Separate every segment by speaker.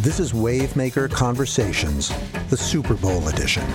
Speaker 1: This is Wavemaker Conversations, the Super Bowl edition.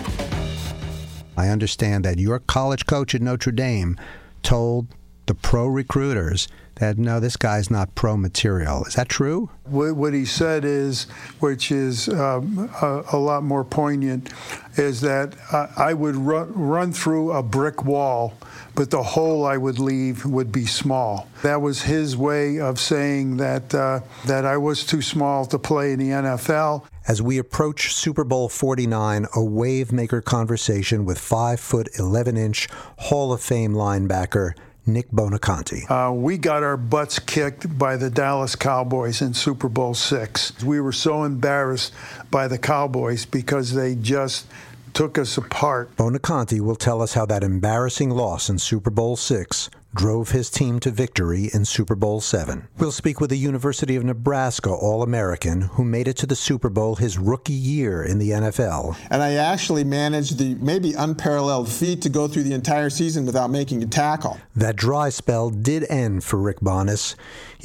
Speaker 1: I understand that your college coach at Notre Dame told the pro recruiters that no, this guy's not pro material. Is that true?
Speaker 2: What he said is, which is um, a, a, lot more poignant, is that I would run, run through a brick wall but the hole I would leave would be small. That was his way of saying that uh, that I was too small to play in the NFL.
Speaker 1: As we approach Super Bowl 49, a wave maker conversation with 5 foot 11 inch Hall of Fame linebacker Nick Buoniconti.
Speaker 2: Uh, we got our butts kicked by the Dallas Cowboys in Super Bowl six. We were so embarrassed by the Cowboys because they just took us apart.
Speaker 1: Buoniconti will tell us how that embarrassing loss in Super Bowl six drove his team to victory in Super Bowl VII. We'll speak with a University of Nebraska All American who made it to the Super Bowl his rookie year in the NFL.
Speaker 3: And I actually managed the maybe unparalleled feat to go through the entire season without making a tackle.
Speaker 1: That dry spell did end for Rick Bonness.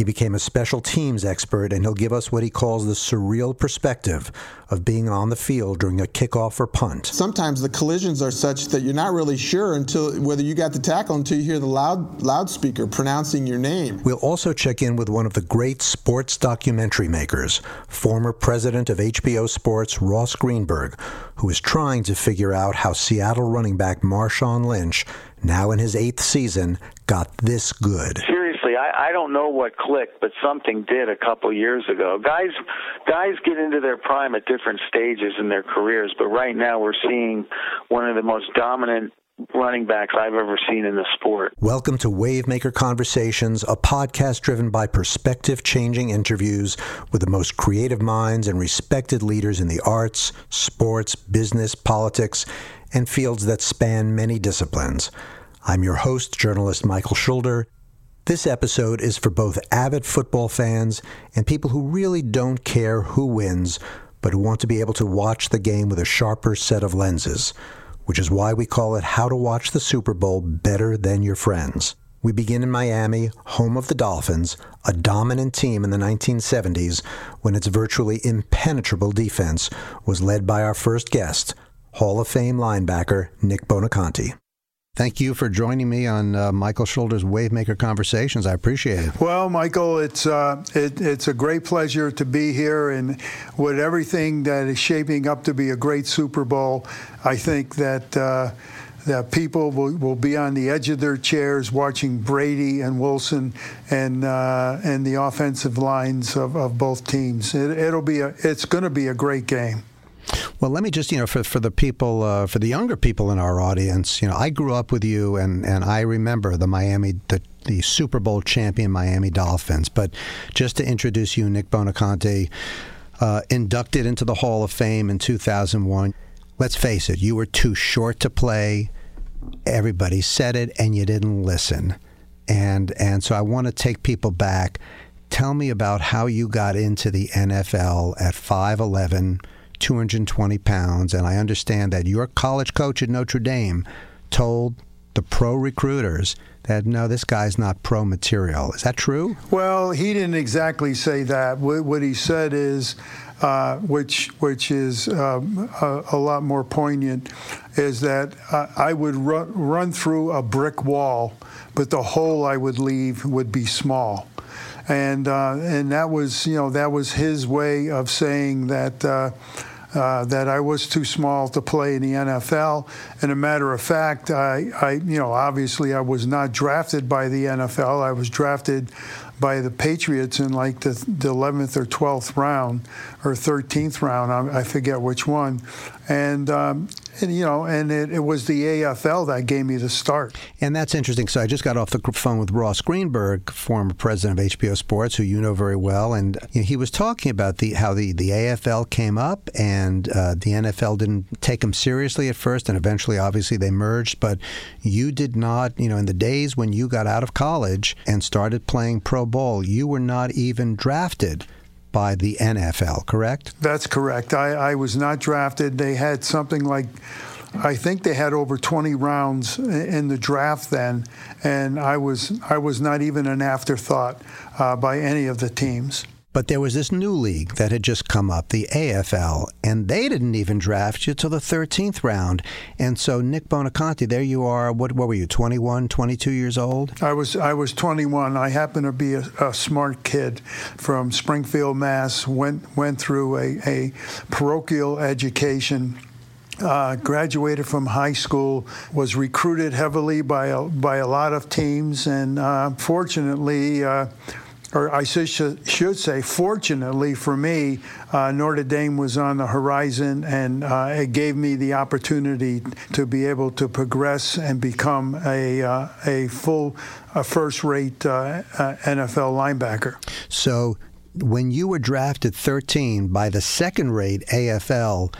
Speaker 1: He became a special teams expert, and he'll give us what he calls the surreal perspective of being on the field during a kickoff or punt.
Speaker 3: Sometimes the collisions are such that you're not really sure until whether you got the tackle until you hear the loud loudspeaker pronouncing your name.
Speaker 1: We'll also check in with one of the great sports documentary makers, former president of HBO Sports Ross Greenberg, who is trying to figure out how Seattle running back Marshawn Lynch, now in his eighth season, got this good.
Speaker 4: Seriously, I, I don't know what clicked, but something did a couple years ago. Guys, guys get into their prime at different stages in their careers, but right now we're seeing one of the most dominant running backs I've ever seen in the sport.
Speaker 1: Welcome to Wavemaker Conversations, a podcast driven by perspective changing interviews with the most creative minds and respected leaders in the arts, sports, business, politics, and fields that span many disciplines. I'm your host, journalist Michael Schulder. This episode is for both avid football fans and people who really don't care who wins, but who want to be able to watch the game with a sharper set of lenses which is why we call it How to Watch the Super Bowl Better Than Your Friends. We begin in Miami, home of the Dolphins, a dominant team in the 1970s when its virtually impenetrable defense was led by our first guest, Hall of Fame linebacker Nick Buoniconti. Thank you for joining me on uh, Michael Schulder's Wavemaker Conversations. I appreciate it.
Speaker 2: Well, Michael, it's uh, it, it's a great pleasure to be here, and with everything that is shaping up to be a great Super Bowl, I think that. Uh, that people will, will be on the edge of their chairs watching Brady and Wilson and uh, and the offensive lines of, of both teams. It, it'll be a, it's going to be a great game.
Speaker 1: Well, let me just, you know, for, for the people, uh, for the younger people in our audience, you know, I grew up with you and, and I remember the Miami, the, the Super Bowl champion Miami Dolphins. But just to introduce you, Nick Buoniconti, uh, inducted into the Hall of Fame in 2001. Let's face it, you were too short to play. Everybody said it and you didn't listen. And, and so I want to take people back. Tell me about how you got into the NFL at 5'11 220 pounds, and I understand that your college coach at Notre Dame told the pro recruiters that no, this guy's not pro material. Is that true?
Speaker 2: Well, he didn't exactly say that. What he said is, uh, which which is um, a, a, lot more poignant, is that uh, I would run, run through a brick wall, but the hole I would leave would be small and uh, and that was you know that was his way of saying that uh, uh, that I was too small to play in the NFL. And a matter of fact, I, I, you know, obviously I was not drafted by the NFL. I was drafted by the Patriots in like the, the 11th or 12th round or 13th round. I, I forget which one. And um, and, you know, and it, it, was the AFL that gave me the start.
Speaker 1: And that's interesting. So I just got off the phone with Ross Greenberg, former president of HBO Sports, who you know very well, and you know, he was talking about the how the, the AFL came up and uh, the NFL didn't take them seriously at first, and eventually, obviously, they merged. But you did not, you know, in the days when you got out of college and started playing pro ball, you were not even drafted by the NFL, correct?
Speaker 2: That's correct. I, I was not drafted. They had something like I think they had over 20 rounds in the draft then, and I was I was not even an afterthought uh, by any of the teams.
Speaker 1: But there was this new league that had just come up, the AFL, and they didn't even draft you till the 13th round. And so, Nick Buoniconti, there you are. What, what were you, 21, 22 years old?
Speaker 2: I was I was 21. I happened to be a, a smart kid from Springfield, Mass. Went went through a, a parochial education. Uh, graduated from high school, was recruited heavily by a, by a lot of teams, and uh, fortunately, uh, or I should, say, fortunately for me, uh, Notre Dame was on the horizon, and uh, it gave me the opportunity to be able to progress and become a uh, a full, a first-rate uh, uh, NFL linebacker.
Speaker 1: So, when you were drafted 13 by the second-rate AFL,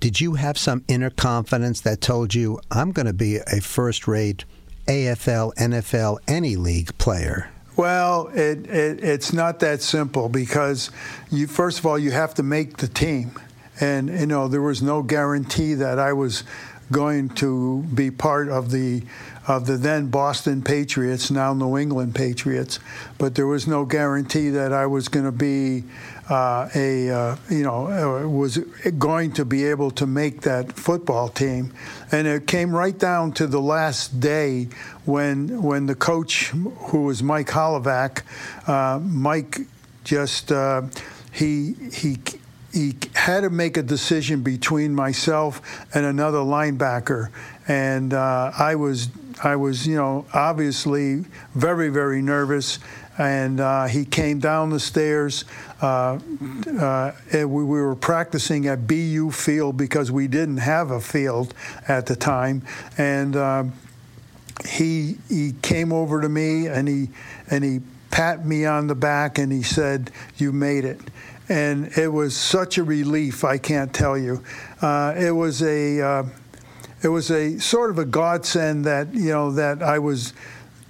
Speaker 1: did you have some inner confidence that told you, "I'm going to be a first-rate"? AFL, NFL, any league player?
Speaker 2: Well, it, it, it's not that simple because you first of all you have to make the team, and you know there was no guarantee that I was going to be part of the of the then Boston Patriots, now New England Patriots, but there was no guarantee that I was going to be uh, a uh, you know uh, was going to be able to make that football team, and it came right down to the last day when when the coach, who was Mike Holovak, uh, Mike just uh, he he he had to make a decision between myself and another linebacker, and uh, I was I was you know obviously very very nervous, and uh, he came down the stairs. Uh, uh we, we, were practicing at BU Field because we didn't have a field at the time, and uh, he he came over to me and he and he pat me on the back and he said, "You made it." And it was such a relief, I can't tell you. Uh, it was a uh, it was a sort of a godsend that you know that I was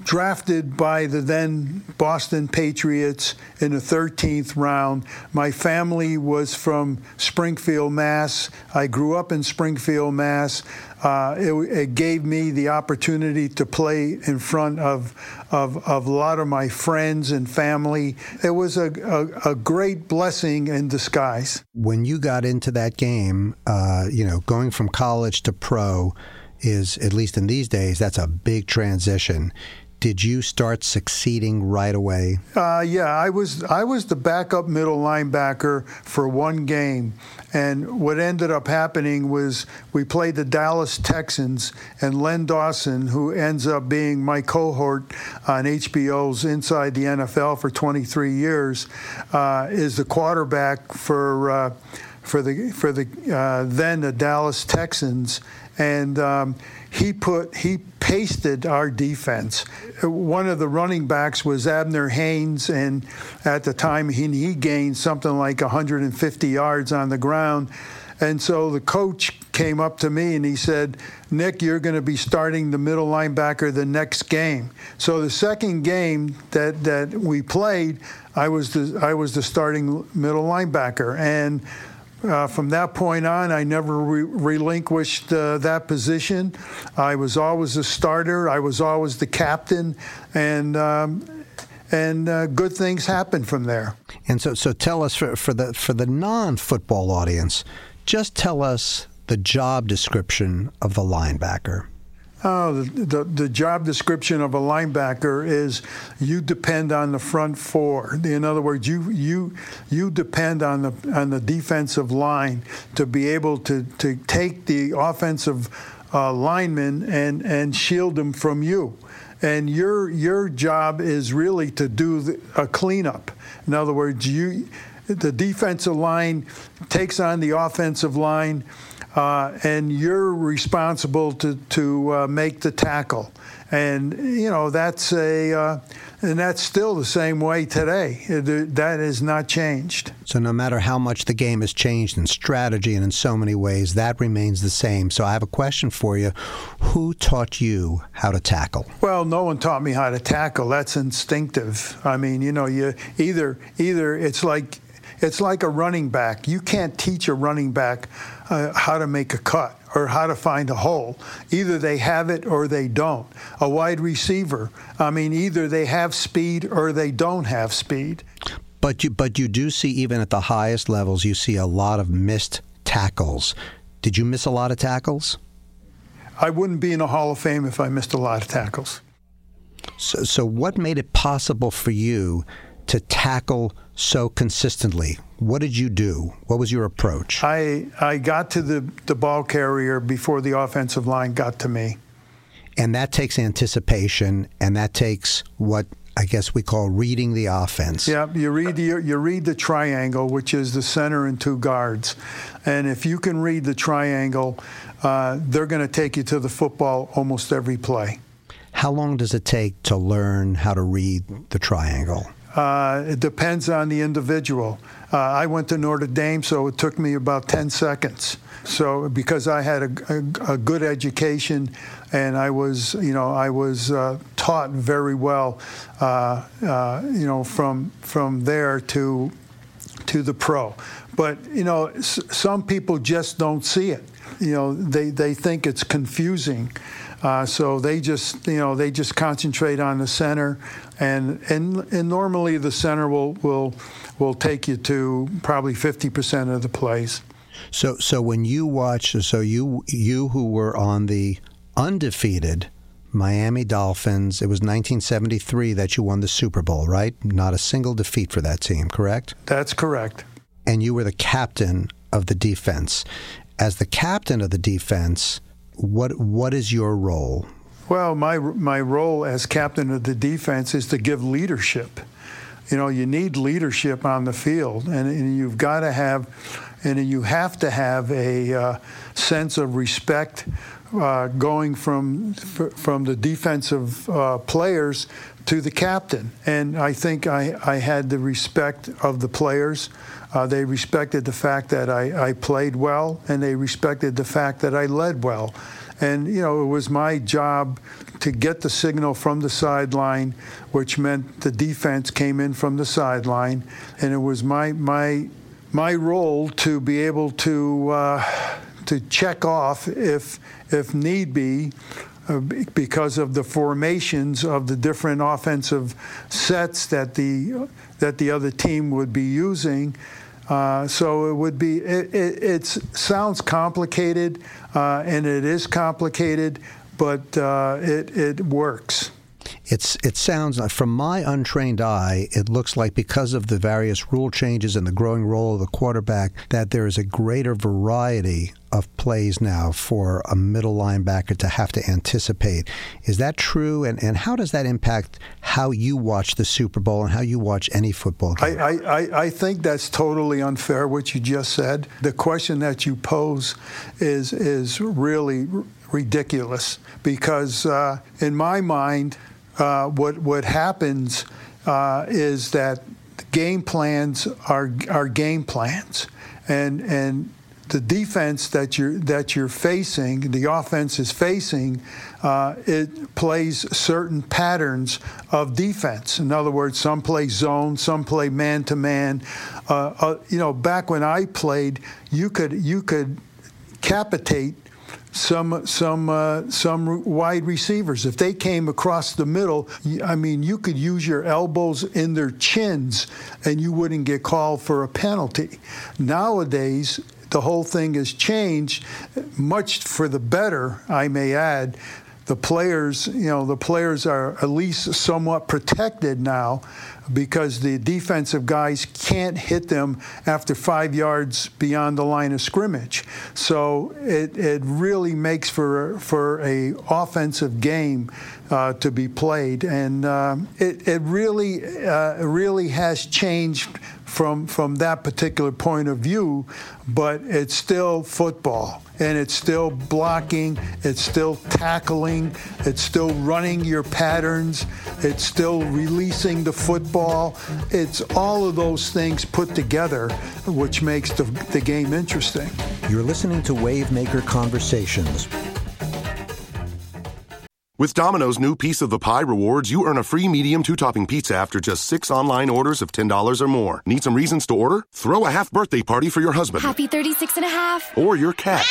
Speaker 2: drafted by the then Boston Patriots in the 13th round. My family was from Springfield, Mass. I grew up in Springfield, Mass. Uh, it, it, gave me the opportunity to play in front of, of, of a lot of my friends and family. It was a, a, a, great blessing in disguise.
Speaker 1: When you got into that game, uh, you know, going from college to pro is, at least in these days, that's a big transition did you start succeeding right away?
Speaker 2: Uh, yeah, I was I was the backup middle linebacker for one game, and what ended up happening was we played the Dallas Texans, and Len Dawson, who ends up being my cohort on HBO's Inside the NFL for 23 years, uh, is the quarterback for. Uh, for the for the uh, then the Dallas Texans, and um, he put he pasted our defense. One of the running backs was Abner Haynes, and at the time he, he gained something like 150 yards on the ground. And so the coach came up to me and he said, Nick, you're going to be starting the middle linebacker the next game. So the second game that, that we played, I was the I was the starting middle linebacker, and uh, from that point on, I never re- relinquished uh, that position. I was always a starter. I was always the captain, and um, and uh, good things happened from there.
Speaker 1: And so, so tell us for, for the for the non-football audience, just tell us the job description of the linebacker.
Speaker 2: Oh, the, the, the, job description of a linebacker is you depend on the front four. In other words, you you you depend on the on the defensive line to be able to, to take the offensive uh, linemen and and shield them from you. And your your job is really to do the, a cleanup. In other words, you the defensive line takes on the offensive line uh, and you're responsible to to uh, make the tackle. And you know that's a uh, and that's still the same way today. That has not changed.
Speaker 1: So no matter how much the game has changed in strategy and in so many ways, that remains the same. So I have a question for you: Who taught you how to tackle?
Speaker 2: Well, no one taught me how to tackle. That's instinctive. I mean, you know, you either either it's like it's like a running back. You can't teach a running back uh, how to make a cut or how to find a hole. Either they have it or they don't. A wide receiver, I mean, either they have speed or they don't have speed.
Speaker 1: But you, but you do see even at the highest levels, you see a lot of missed tackles. Did you miss a lot of tackles?
Speaker 2: I wouldn't be in the Hall of Fame if I missed a lot of tackles.
Speaker 1: So, so what made it possible for you to tackle so consistently? What did you do? What was your approach?
Speaker 2: I I got to the, the ball carrier before the offensive line got to me.
Speaker 1: And that takes anticipation, and that takes what I guess we call reading the offense.
Speaker 2: Yeah, you read the, you read the triangle, which is the center and two guards, and if you can read the triangle, uh, they're going to take you to the football almost every play.
Speaker 1: How long does it take to learn how to read the triangle?
Speaker 2: Uh, it depends on the individual. Uh, I went to Notre Dame, so it took me about 10 seconds. So because I had a, a, a good education and I was, you know, I was uh, taught very well, uh, uh, you know, from from there to to the pro. But you know, s- some people just don't see it. You know, they they think it's confusing. Uh, so they just, you know, they just concentrate on the center, and and and normally the center will will will take you to probably 50% of the plays.
Speaker 1: So, so when you watch, so you you who were on the undefeated Miami Dolphins, it was 1973 that you won the Super Bowl, right? Not a single defeat for that team, correct?
Speaker 2: That's correct.
Speaker 1: And you were the captain of the defense. As the captain of the defense, what what is your role?
Speaker 2: Well, my my role as captain of the defense is to give leadership. You know, you need leadership on the field, and, and you've got to have, and you have to have a uh, sense of respect uh, going from from the defensive uh, players to the captain. And I think I, I had the respect of the players. Uh, they respected the fact that I, I played well, and they respected the fact that I led well. And, you know, it was my job to get the signal from the sideline, which meant the defense came in from the sideline. And it was my, my, my role to be able to, uh, to check off if, if need be, uh, because of the formations of the different offensive sets that the that the other team would be using. Uh, so it would be it, it sounds complicated, uh, and it is complicated, but uh, it it works.
Speaker 1: It's it sounds from my untrained eye, it looks like because of the various rule changes and the growing role of the quarterback, that there is a greater variety of plays now for a middle linebacker to have to anticipate. Is that true? And and how does that impact how you watch the Super Bowl and how you watch any football game?
Speaker 2: I, I, I think that's totally unfair what you just said. The question that you pose is is really ridiculous because uh, in my mind, uh, what what happens uh, is that game plans are are game plans, and and the defense that you're that you're facing, the offense is facing, uh, it plays certain patterns of defense. In other words, some play zone, some play man to man. You know, back when I played, you could you could capitate some some uh, some wide receivers. If they came across the middle, I mean, you could use your elbows in their chins, and you wouldn't get called for a penalty. Nowadays, the whole thing has changed, much for the better, I may add. The players, you know, the players are at least somewhat protected now because the defensive guys can't hit them after five yards beyond the line of scrimmage. So it, it really makes for for a offensive game uh, to be played, and uh, it, it really uh, really has changed from from that particular point of view, but it's still football and it's still blocking, it's still tackling, it's still running your patterns, it's still releasing the football. It's all of those things put together, which makes the, the game interesting.
Speaker 1: You're listening to Wavemaker Conversations.
Speaker 5: With Domino's new Piece of the Pie rewards, you earn a free medium two topping pizza after just six online orders of $10 or more. Need some reasons to order? Throw a half birthday party for your husband.
Speaker 6: Happy 36 and a half.
Speaker 5: Or your cat.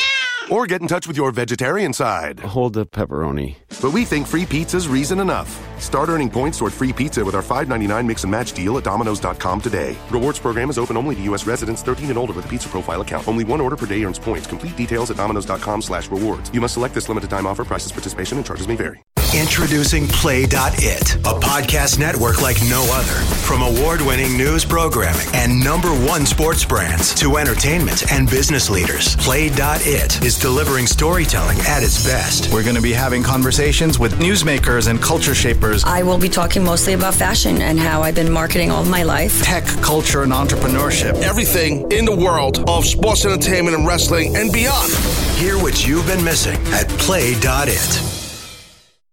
Speaker 5: Or get in touch with your vegetarian side.
Speaker 6: Hold the pepperoni.
Speaker 5: But we think free pizza's reason enough. Start earning points toward free pizza with our $5.99 mix and match deal at Domino's.com today. Rewards program is open only to U.S. residents 13 and older with a pizza profile account. Only one order per day earns points. Complete details at Domino's.com slash rewards. You must select this limited time offer. Prices, participation, and charges may vary.
Speaker 7: Introducing Play.it, a podcast network like no other. From award winning news programming and number one sports brands to entertainment and business leaders, Play.it is delivering storytelling at its best.
Speaker 8: We're going to be having conversations with newsmakers and culture shapers.
Speaker 9: I will be talking mostly about fashion and how I've been marketing all my life,
Speaker 8: tech, culture, and entrepreneurship.
Speaker 10: Everything in the world of sports entertainment and wrestling and beyond.
Speaker 7: Hear what you've been missing at Play.it.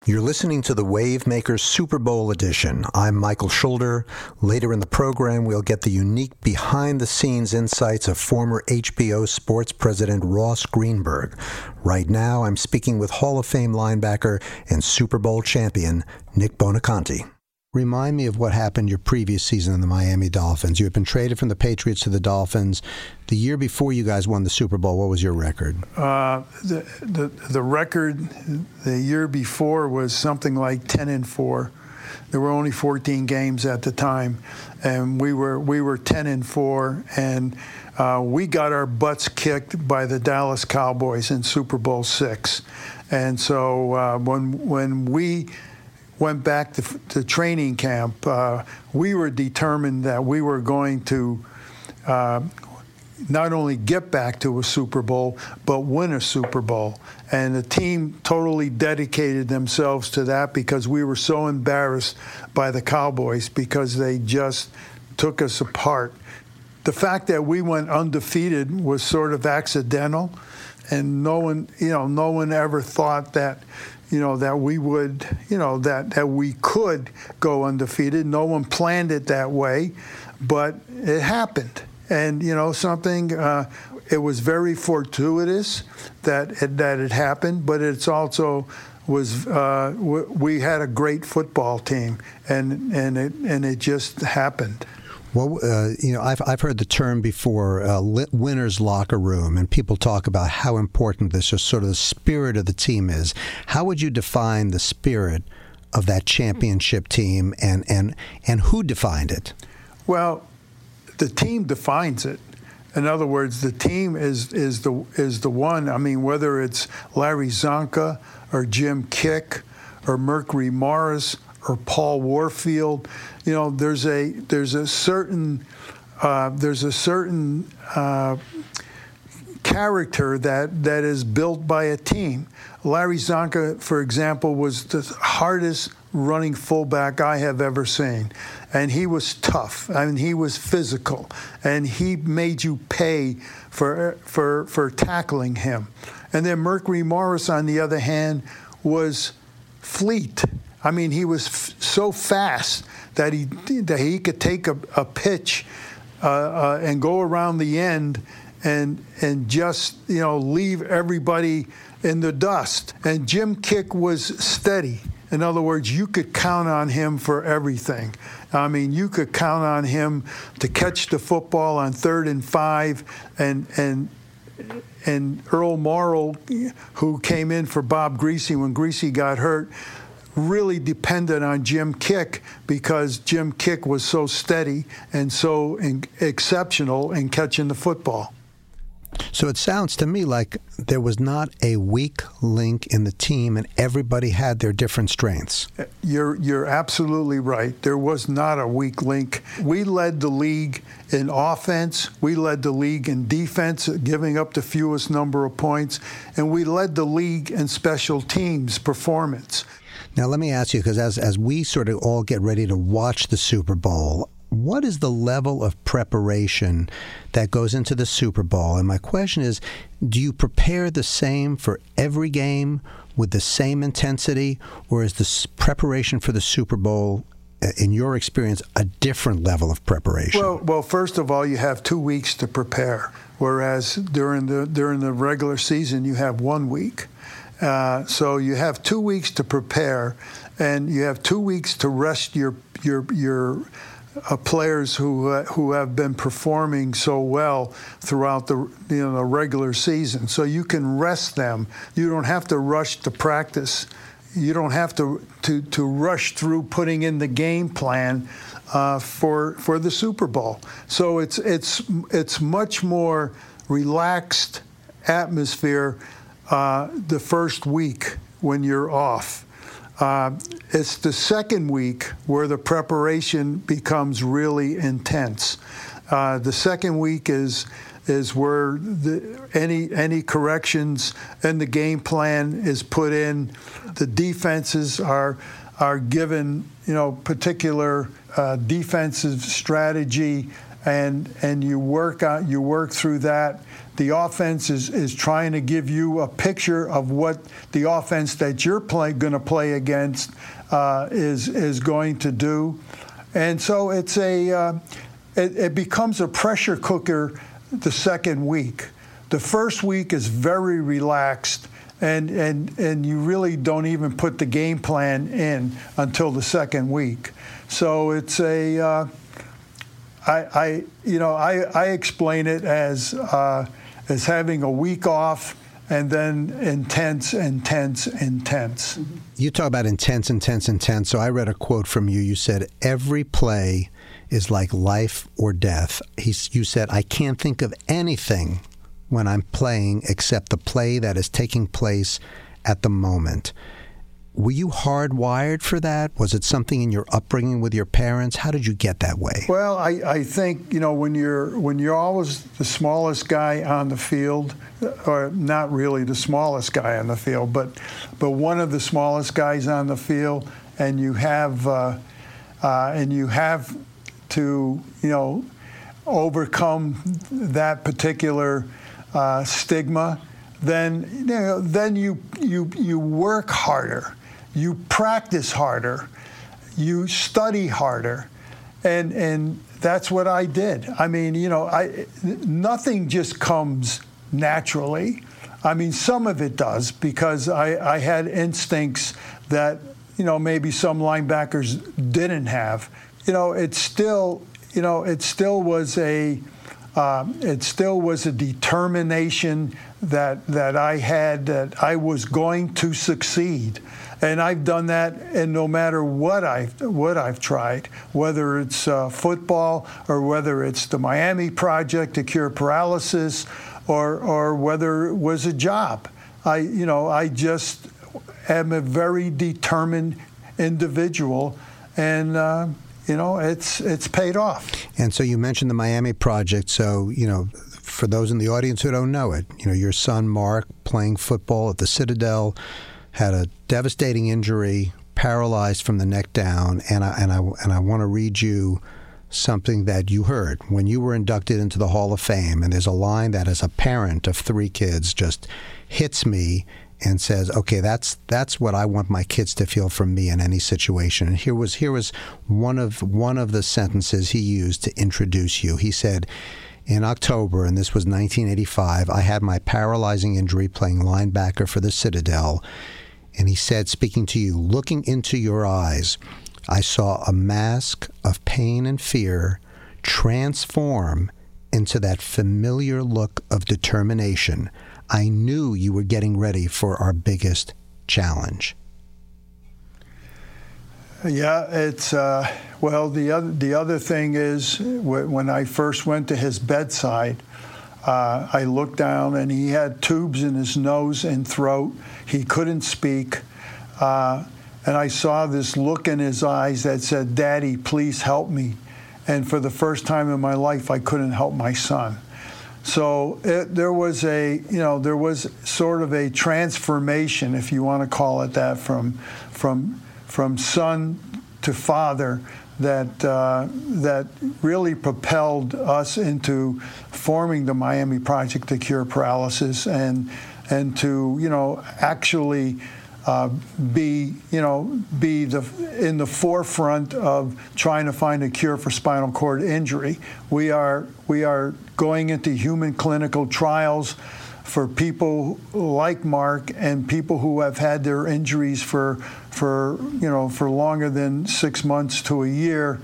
Speaker 1: You're listening to the Wavemakers Super Bowl edition. I'm Michael Schulder. Later in the program, we'll get the unique behind the scenes insights of former HBO sports president Ross Greenberg. Right now, I'm speaking with Hall of Fame linebacker and Super Bowl champion Nick Buoniconti. Remind me of what happened your previous season in the Miami Dolphins. You had been traded from the Patriots to the Dolphins. The year before you guys won the Super Bowl, what was your record?
Speaker 2: Uh, the, the, the record the year before was something like 10 and 4. There were only 14 games at the time, and we were we were 10 and 4, and uh, we got our butts kicked by the Dallas Cowboys in Super Bowl six. And so uh, when when we went back to, to training camp, uh, we were determined that we were going to uh, not only get back to a Super Bowl, but win a Super Bowl. And the team totally dedicated themselves to that because we were so embarrassed by the Cowboys because they just took us apart. The fact that we went undefeated was sort of accidental, and no one, you know, no one ever thought that you know, that we would, you know, that, that we could go undefeated. No one planned it that way, but it happened. And, you know, something, uh, it was very fortuitous that it, that it happened, but it's also was uh, we had a great football team, and and it and it just happened.
Speaker 1: Well, uh, you know, I've, I've heard the term before, uh, winner's locker room, and people talk about how important this, or sort of the spirit of the team is. How would you define the spirit of that championship team, and, and, and who defined it?
Speaker 2: Well, the team defines it. In other words, the team is, is, the, is the one. I mean, whether it's Larry Csonka or Jim Kiick or Mercury Morris or Paul Warfield. You know, there's a there's a certain uh, there's a certain uh, character that that is built by a team. Larry Csonka, for example, was the hardest running fullback I have ever seen. And he was tough. I mean, he was physical. And he made you pay for, for, for tackling him. And then Mercury Morris, on the other hand, was fleet. I mean, he was f- so fast that he that he could take a, a pitch uh, uh, and go around the end and and just you know leave everybody in the dust. And Jim Kiick was steady. In other words, you could count on him for everything. I mean, you could count on him to catch the football on third and five, and and and Earl Morrall, who came in for Bob Griese when Griese got hurt, really dependent on Jim Kiick because Jim Kiick was so steady and so in, exceptional in catching the football.
Speaker 1: So it sounds to me like there was not a weak link in the team, and everybody had their different strengths.
Speaker 2: Uh, you're you're absolutely right. There was not a weak link. We led the league in offense. We led the league in defense, giving up the fewest number of points, and we led the league in special teams performance.
Speaker 1: Now, let me ask you, because as, as we sort of all get ready to watch the Super Bowl, what is the level of preparation that goes into the Super Bowl? And my question is do you prepare the same for every game with the same intensity, or is the preparation for the Super Bowl uh, in your experience, a different level of preparation?
Speaker 2: Well, well, first of all, you have two weeks to prepare, whereas during the during the regular season you have one week. Uh, so you have two weeks to prepare, and you have two weeks to rest your your your uh, players who uh, who have been performing so well throughout the you know the regular season. So you can rest them. You don't have to rush to practice. You don't have to to, to rush through putting in the game plan uh, for for the Super Bowl. So it's it's it's much more relaxed atmosphere uh, the first week when you're off. Uh, it's the second week where the preparation becomes really intense. Uh, the second week is is where the, any any corrections in the game plan is put in. The defenses are are given you know particular uh, defensive strategy, and and you work out you work through that the offense is, is trying to give you a picture of what the offense that you're going to play against uh, is is going to do, and so it's a uh, it, it becomes a pressure cooker the second week. The first week is very relaxed and and and you really don't even put the game plan in until the second week. So it's a uh, I, I you know I I explain it as uh, as having a week off and then intense, intense, intense.
Speaker 1: You talk about intense, intense, intense. So I read a quote from you. You said, Every play is like life or death. He, you said, I can't think of anything when I'm playing except the play that is taking place at the moment. Were you hardwired for that? Was it something in your upbringing with your parents? How did you get that way?
Speaker 2: Well, I, I think you know when you're when you're always the smallest guy on the field, or not really the smallest guy on the field, but but one of the smallest guys on the field, and you have uh, uh, and you have to you know overcome that particular uh, stigma. Then you know, then you you you work harder you practice harder, you study harder, and and that's what I did. I mean, you know, I nothing just comes naturally. I mean, some of it does because I, I had instincts that you know maybe some linebackers didn't have. You know, it still you know it still was a um, it still was a determination that that I had that I was going to succeed and I've done that, and no matter what I've what I've tried, whether it's uh, football or whether it's the Miami Project to cure paralysis, or or whether it was a job, I you know I just am a very determined individual, and. Uh, you know, it's it's paid off.
Speaker 1: And so you mentioned the Miami Project. So you know, for those in the audience who don't know it, you know, your son Mark playing football at the Citadel had a devastating injury, paralyzed from the neck down, and I and I and I want to read you something that you heard when you were inducted into the Hall of Fame. And there's a line that, as a parent of three kids, just hits me and says, "Okay, that's that's what I want my kids to feel from me in any situation." And here was here was one of one of the sentences he used to introduce you. He said. In October, and this was 1985, I had my paralyzing injury playing linebacker for the Citadel. And he said, speaking to you, looking into your eyes, I saw a mask of pain and fear transform into that familiar look of determination. I knew you were getting ready for our biggest challenge.
Speaker 2: Yeah, it's uh, well. The other the other thing is when I first went to his bedside, uh, I looked down and he had tubes in his nose and throat. He couldn't speak. Uh, and I saw this look in his eyes that said, Daddy, please help me. And for the first time in my life, I couldn't help my son. So it, there was a, you know, there was sort of a transformation, if you want to call it that, from, from, from son to father that uh, that really propelled us into forming the Miami Project to Cure Paralysis and and to you know actually uh, be you know be the in the forefront of trying to find a cure for spinal cord injury. We are we are going into human clinical trials for people like Mark and people who have had their injuries for for you know for longer than six months to a year.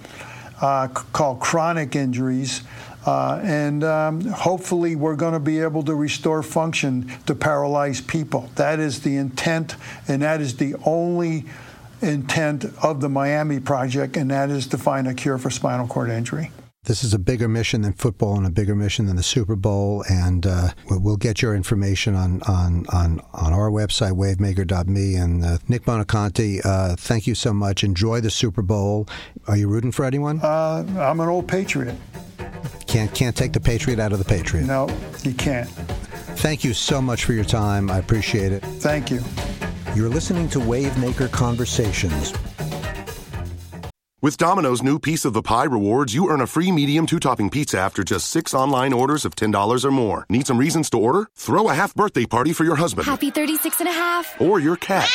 Speaker 2: uh, called chronic injuries. Uh, and um, hopefully, we're going to be able to restore function to paralyzed people. That is the intent, and that is the only intent of the Miami project, and that is to find a cure for spinal cord injury.
Speaker 1: This is a bigger mission than football and a bigger mission than the Super Bowl. And uh, we'll get your information on, on, on, on our website, wavemaker.me. And uh, Nick Buoniconti, uh, thank you so much. Enjoy the Super Bowl. Are you rooting for anyone?
Speaker 2: Uh, I'm an old Patriot.
Speaker 1: Can't, can't take the Patriot out of the Patriot.
Speaker 2: No, you can't.
Speaker 1: Thank you so much for your time. I appreciate it.
Speaker 2: Thank you.
Speaker 1: You're listening to Wavemaker Conversations.
Speaker 5: With Domino's new Piece of the Pie rewards, you earn a free medium two topping pizza after just six online orders of $10 or more. Need some reasons to order? Throw a half birthday party for your husband.
Speaker 6: Happy 36 and a half.
Speaker 5: Or your cat.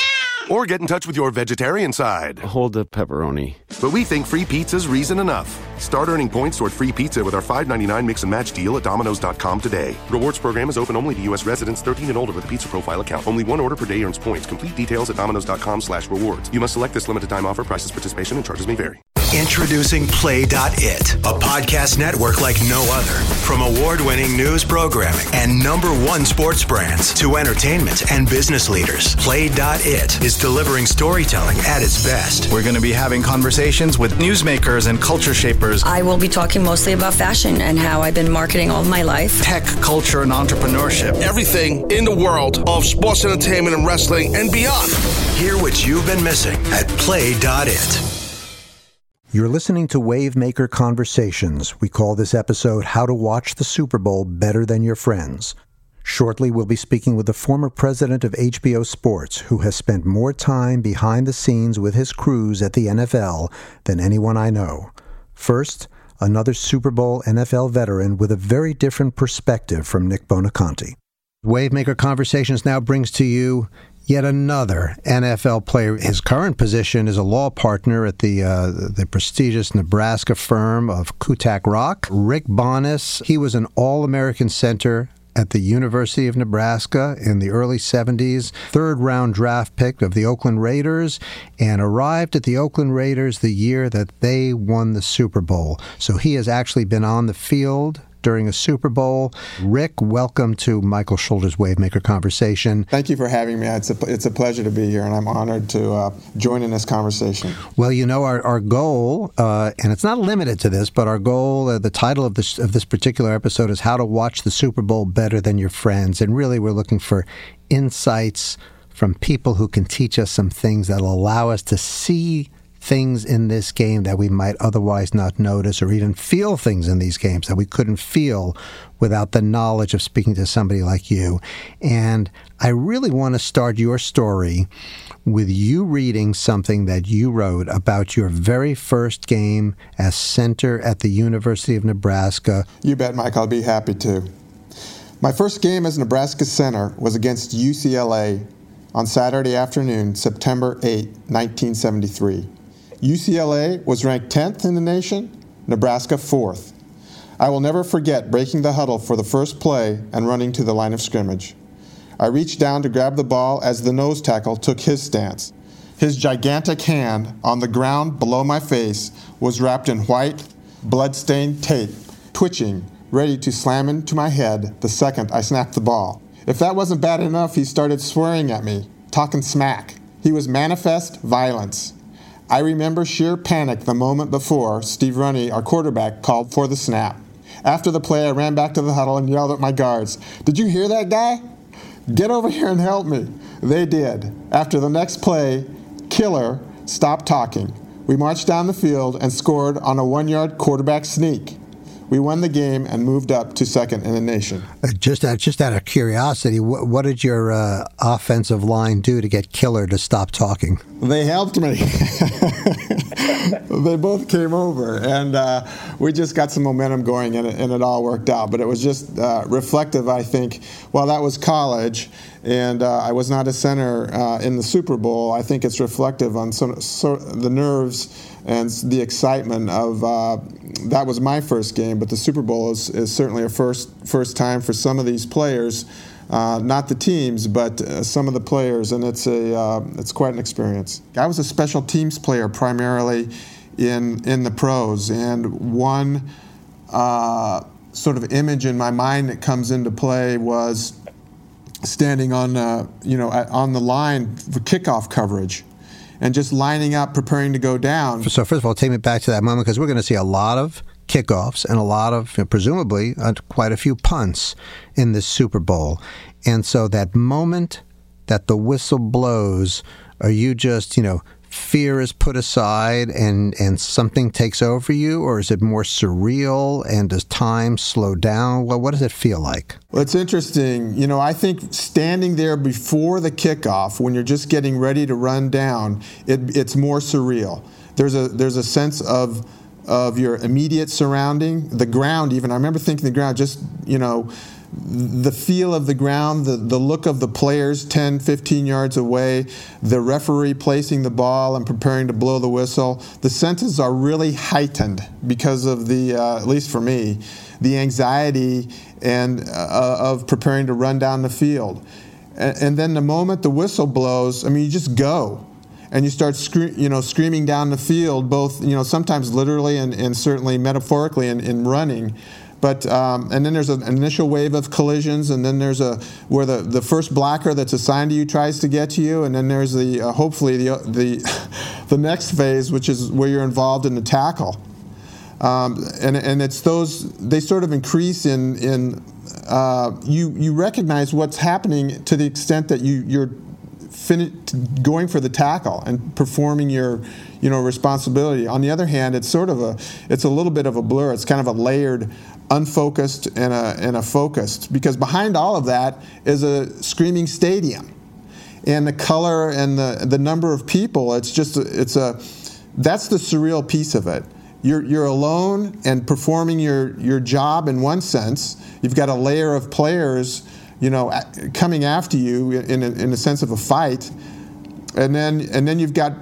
Speaker 5: Or get in touch with your vegetarian side.
Speaker 11: Hold the pepperoni.
Speaker 5: But we think free pizza's reason enough. Start earning points toward free pizza with our $5.99 mix and match deal at Domino's.com today. Rewards program is open only to U.S. residents 13 and older with a pizza profile account. Only one order per day earns points. Complete details at Domino's.com slash rewards. You must select this limited time offer. Prices, participation, and charges may vary.
Speaker 7: Introducing Play.it, a podcast network like no other. From award winning news programming and number one sports brands to entertainment and business leaders, Play.it is delivering storytelling at its best.
Speaker 8: We're going to be having conversations with newsmakers and culture shapers.
Speaker 9: I will be talking mostly about fashion and how I've been marketing all my life.
Speaker 8: Tech, culture, and entrepreneurship.
Speaker 10: Everything in the world of sports entertainment and wrestling and beyond.
Speaker 7: Hear what you've been missing at Play.it.
Speaker 1: You're listening to Wavemaker Conversations. We call this episode How to Watch the Super Bowl Better Than Your Friends. Shortly, we'll be speaking with the former president of HBO Sports, who has spent more time behind the scenes with his crews at the NFL than anyone I know. First, another Super Bowl NFL veteran with a very different perspective from Nick Buoniconti. Wavemaker Conversations now brings to you yet another NFL player. His current position is a law partner at the uh, the prestigious Nebraska firm of Kutak Rock. Rick Bonness. He was an All American center at the University of Nebraska in the early 70s, third round draft pick of the Oakland Raiders, and arrived at the Oakland Raiders the year that they won the Super Bowl. So he has actually been on the field during a Super Bowl. Rick, welcome to Michael Schulder's Wavemaker Conversation.
Speaker 3: Thank you for having me. It's a, it's a pleasure to be here, and I'm honored to uh, join in this conversation.
Speaker 1: Well, you know, our, our goal, uh, and it's not limited to this, but our goal, uh, the title of this, of this particular episode is How to Watch the Super Bowl Better Than Your Friends. And really, we're looking for insights from people who can teach us some things that'll allow us to see things in this game that we might otherwise not notice, or even feel things in these games that we couldn't feel without the knowledge of speaking to somebody like you. And I really want to start your story with you reading something that you wrote about your very first game as center at the University of Nebraska.
Speaker 3: You bet, Mike. I'll be happy to. My first game as Nebraska center was against UCLA on Saturday afternoon, September 8, 1973. UCLA was ranked 10th in the nation, Nebraska 4th. I will never forget breaking the huddle for the first play and running to the line of scrimmage. I reached down to grab the ball as the nose tackle took his stance. His gigantic hand on the ground below my face was wrapped in white, blood-stained tape, twitching, ready to slam into my head the second I snapped the ball. If that wasn't bad enough, he started swearing at me, talking smack. He was manifest violence. I remember sheer panic the moment before Steve Roney, our quarterback, called for the snap. After the play, I ran back to the huddle and yelled at my guards, Did you hear that guy? Get over here and help me. They did. After the next play, Killer stopped talking. We marched down the field and scored on a one yard quarterback sneak. We won the game and moved up to second in the nation.
Speaker 1: Uh, just, out, just out of curiosity, what, what did your uh, offensive line do to get Killer to stop talking?
Speaker 3: They helped me. they both came over, and uh, we just got some momentum going, and it, and it all worked out. But it was just uh, reflective, I think. Well, that was college, and uh, I was not a center uh, in the Super Bowl. I think it's reflective on so, so the nerves and the excitement of uh, that was my first game, but the Super Bowl is, is certainly a first first time for some of these players. Uh, not the teams, but uh, some of the players, and it's a uh, it's quite an experience. I was a special teams player primarily in in the pros. And one uh, sort of image in my mind that comes into play was standing on uh, you know on the line for kickoff coverage and just lining up preparing to go down
Speaker 1: so first of all take me back to that moment because we're going to see a lot of kickoffs and a lot of you know, presumably uh, quite a few punts in this super bowl and so that moment that the whistle blows are you just you know fear is put aside and, and something takes over you, or is it more surreal and does time slow down? Well, what does it feel like?
Speaker 3: Well, it's interesting. You know, I think standing there before the kickoff, when you're just getting ready to run down, it, it's more surreal. There's a there's a sense of of your immediate surrounding, the ground. Even I remember thinking the ground, just you know the feel of the ground, the, the look of the players 10, 15 yards away, the referee placing the ball and preparing to blow the whistle, the senses are really heightened because of the, uh, at least for me, the anxiety and uh, of preparing to run down the field. And, and, then the moment the whistle blows, I mean, you just go. And you start, scre- you know, screaming down the field, both, you know, sometimes literally and, and certainly metaphorically in, in running. But um, and then there's an initial wave of collisions, and then there's a where the, the first blocker that's assigned to you tries to get to you, and then there's the uh, hopefully the the the next phase, which is where you're involved in the tackle. Um, and and it's those they sort of increase in in uh, you you recognize what's happening to the extent that you you're going for the tackle and performing your you know responsibility. On the other hand, it's sort of a it's a little bit of a blur. It's kind of a layered unfocused and a, and a focused because behind all of that is a screaming stadium and the color and the, the number of people it's just it's a that's the surreal piece of it you're, you're alone and performing your, your job in one sense you've got a layer of players you know coming after you in a, in a sense of a fight and then and then you've got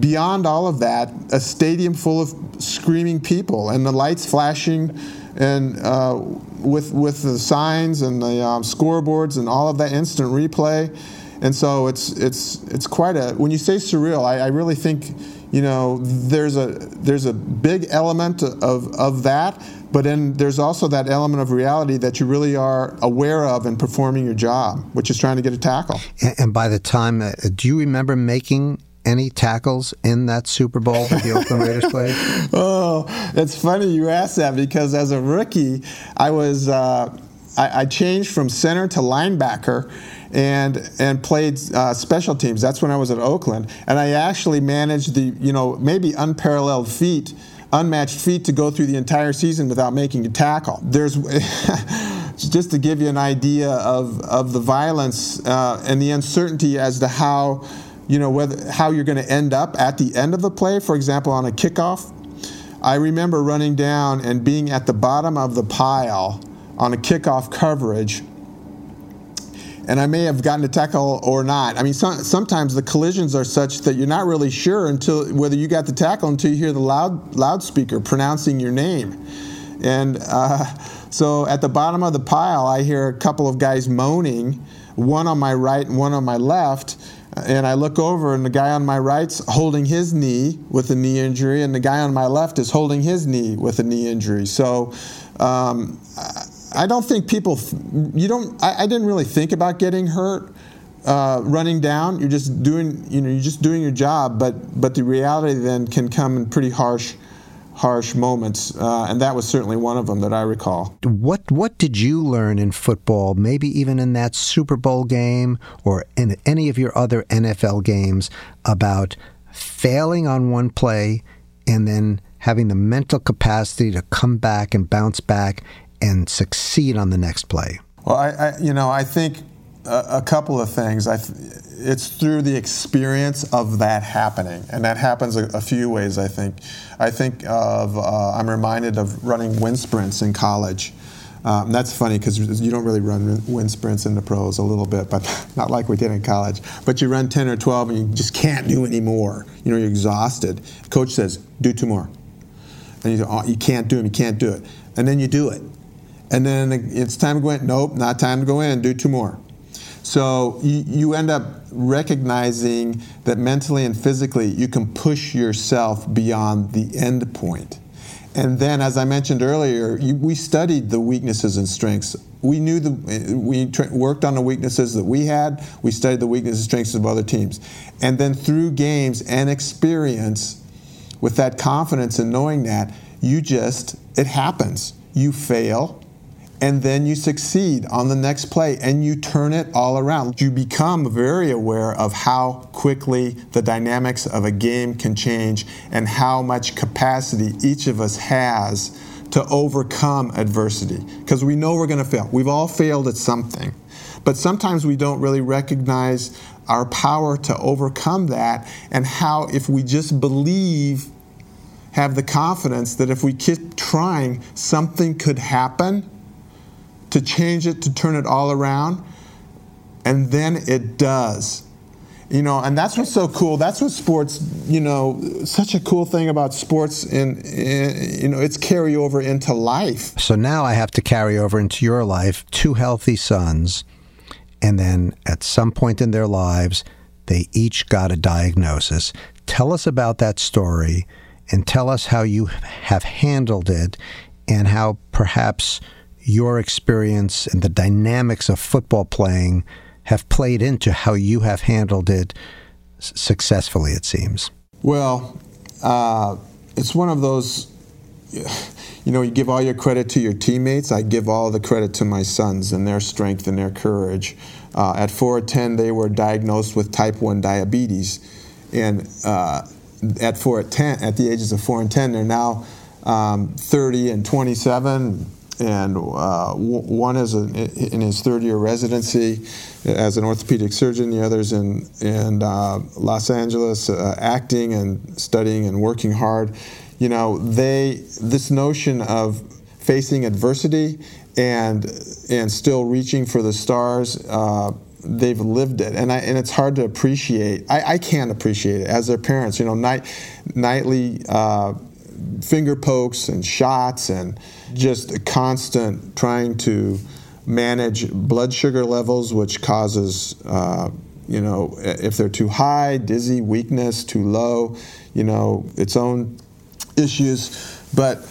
Speaker 3: beyond all of that a stadium full of screaming people and the lights flashing and uh, with with the signs and the um, scoreboards and all of that instant replay. And so it's it's it's quite a when you say surreal, I, I really think you know there's a there's a big element of of that, but then there's also that element of reality that you really are aware of in performing your job, which is trying to get a tackle.
Speaker 1: And, and by the time, uh, do you remember making any tackles in that Super Bowl that the Oakland Raiders played?
Speaker 3: Oh, it's funny you asked that because as a rookie, I was uh, I, I, changed from center to linebacker. And, and played uh, special teams. That's when I was at Oakland, and I actually managed the you know maybe unparalleled feat unmatched feat to go through the entire season without making a tackle. There's just to give you an idea of, of the violence uh, and the uncertainty as to how you know whether how you're going to end up at the end of the play for example on a kickoff i remember running down and being at the bottom of the pile on a kickoff coverage and I may have gotten a tackle or not. I mean, sometimes the collisions are such that you're not really sure until whether you got the tackle until you hear the loud loudspeaker pronouncing your name. And uh, so at the bottom of the pile, I hear a couple of guys moaning, one on my right and one on my left and I look over, and the guy on my right's holding his knee with a knee injury, and the guy on my left is holding his knee with a knee injury. So um, I don't think people, you don't, I, I, didn't really think about getting hurt. Uh, running down, you're just doing, you know, you're just doing your job, but but the reality then can come in pretty harsh harsh moments, uh, and that was certainly one of them that I recall.
Speaker 1: What What did you learn in football? Maybe even in that Super Bowl game or in any of your other NFL games about failing on one play and then having the mental capacity to come back and bounce back and succeed on the next play.
Speaker 3: Well, I, I you know, I think a, a couple of things. I it's through the experience of that happening, and that happens a, a few ways. I think. I think of uh, I'm reminded of running wind sprints in college. Um, that's funny because you don't really run wind sprints in the pros a little bit, but not like we did in college. But you run 10 or 12 and you just can't do any more. You know, you're exhausted. Coach says, do two more. And you, oh, you can't do them, you can't do it. And then you do it. And then it's time to go in. Nope, not time to go in, do two more. So you, you end up recognizing that mentally and physically you can push yourself beyond the end point. And then, as I mentioned earlier, you, we studied the weaknesses and strengths. We knew the we tra- worked on the weaknesses that we had. We studied the weaknesses and strengths of other teams, and then through games and experience, with that confidence and knowing that, you just it happens. You fail, and then you succeed on the next play and you turn it all around. You become very aware of how quickly the dynamics of a game can change and how much capacity each of us has to overcome adversity. Because we know we're going to fail. We've all failed at something. But sometimes we don't really recognize our power to overcome that and how, if we just believe, have the confidence that if we keep trying, something could happen to change it, to turn it all around, and then it does. You know, and that's what's so cool. That's what sports, you know, such a cool thing about sports, and you know, it's carryover into life.
Speaker 1: So now I have to carry over into your life two healthy sons, and then at some point in their lives, they each got a diagnosis. Tell us about that story, and tell us how you have handled it, and how perhaps your experience and the dynamics of football playing have played into how you have handled it successfully, it seems.
Speaker 3: Well, uh, it's one of those, you know, you give all your credit to your teammates. I give all the credit to my sons and their strength and their courage. Uh, at 4 or 10, they were diagnosed with type 1 diabetes. And uh, at 4 at 10, at the ages of 4 and 10, they're now um, 30 and 27, and uh, one is in his third year residency as an orthopedic surgeon. The other's in in uh, Los Angeles, uh, acting and studying and working hard. You know, they this notion of facing adversity and and still reaching for the stars. Uh, they've lived it, and I, and it's hard to appreciate. I, I can't appreciate it as their parents. You know, night, nightly uh, finger pokes and shots and just a constant trying to manage blood sugar levels, which causes, uh, you know, if they're too high, dizzy, weakness, too low, you know, its own issues. But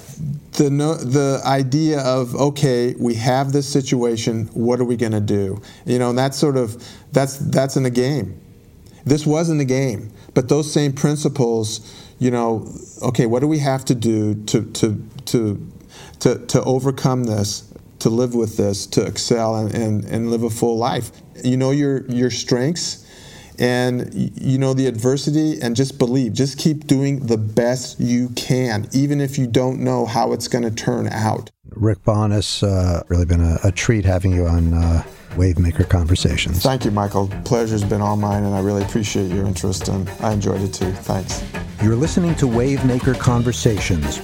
Speaker 3: the no, the idea of okay, we have this situation. What are we going to do? You know, and that's sort of that's that's in the game. This wasn't a game, but those same principles. You know, okay, what do we have to do to to to to, to overcome this, to live with this, to excel and, and, and live a full life. You know your, your strengths and you know the adversity and just believe just keep doing the best you can even if you don't know how it's going to turn out
Speaker 1: Rik Bonness uh, really been a, a, treat having you on uh, wavemaker conversations
Speaker 3: thank you michael pleasure's been all mine and i really appreciate your interest and i enjoyed it too thanks
Speaker 1: you're listening to wavemaker conversations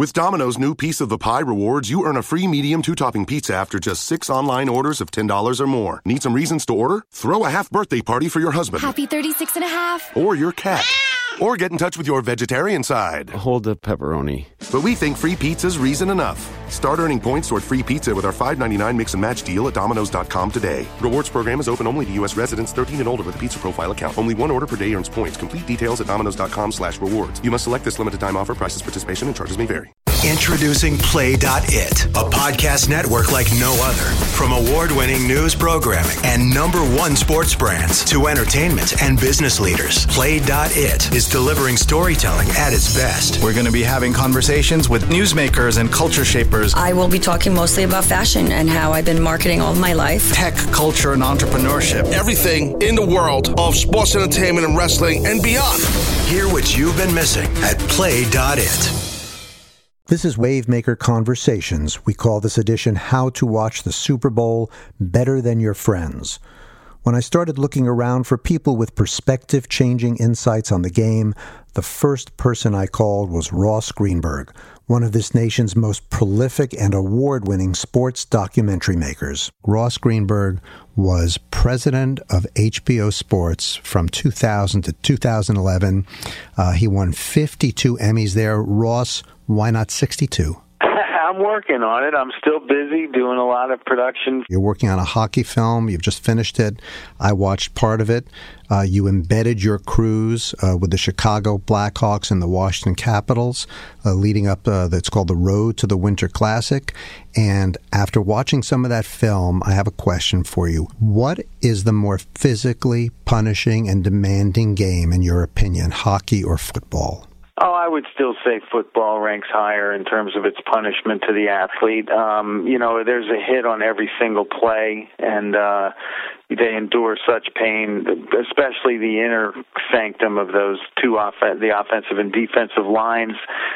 Speaker 5: with Domino's new Piece of the Pie rewards, you earn a free medium two topping pizza after just six online orders of $10 or more. Need some reasons to order? Throw a half birthday party for your husband.
Speaker 6: Happy 36 and a half.
Speaker 5: Or your cat. Or get in touch with your vegetarian side.
Speaker 11: Hold the pepperoni.
Speaker 5: But we think free pizza's reason enough. Start earning points toward free pizza with our $5.99 mix and match deal at Domino's.com today. Rewards program is open only to U.S. residents 13 and older with a pizza profile account. Only one order per day earns points. Complete details at Domino's.com slash rewards. You must select this limited time offer. Prices, participation, and charges may vary.
Speaker 7: Introducing Play.it, a podcast network like no other. From award winning news programming and number one sports brands to entertainment and business leaders, Play.it is delivering storytelling at its best.
Speaker 8: We're going to be having conversations with newsmakers and culture shapers.
Speaker 9: I will be talking mostly about fashion and how I've been marketing all my life,
Speaker 8: tech, culture, and entrepreneurship.
Speaker 10: Everything in the world of sports entertainment and wrestling and beyond.
Speaker 7: Hear what you've been missing at Play.it.
Speaker 1: This is Wavemaker Conversations. We call this edition How to Watch the Super Bowl Better Than Your Friends. When I started looking around for people with perspective changing insights on the game, the first person I called was Ross Greenberg, one of this nation's most prolific and award winning sports documentary makers. Ross Greenberg was president of HBO Sports from 2000 to 2011. Uh, he won 52 Emmys there. Ross, why not 62?
Speaker 4: I'm working on it. I'm still busy doing a lot of production.
Speaker 1: You're working on a hockey film. You've just finished it. I watched part of it. Uh, you embedded your crews uh, with the Chicago Blackhawks and the Washington Capitals, uh, leading up. Uh, that's called the Road to the Winter Classic. And after watching some of that film, I have a question for you. What is the more physically punishing and demanding game, in your opinion, hockey or football?
Speaker 4: Oh, I would still say football ranks higher in terms of its punishment to the athlete. Um, you know, there's a hit on every single play, and uh, they endure such pain, especially the inner sanctum of those two off- the offensive and defensive lines.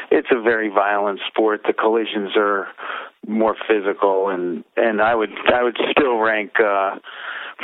Speaker 4: It's a very violent sport. The collisions are more physical, and and I would I would still rank. Uh,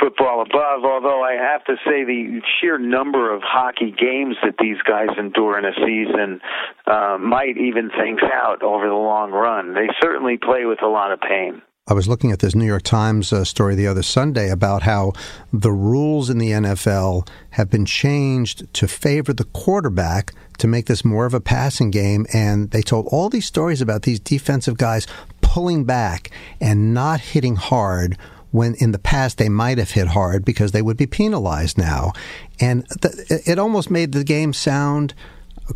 Speaker 4: football above, although I have to say the sheer number of hockey games that these guys endure in a season uh, might even things out over the long run. They certainly play with a lot of pain.
Speaker 1: I was looking at this New York Times uh, story the other Sunday about how the rules in the NFL have been changed to favor the quarterback to make this more of a passing game. And they told all these stories about these defensive guys pulling back and not hitting hard when in the past they might have hit hard because they would be penalized now. And it almost made the game sound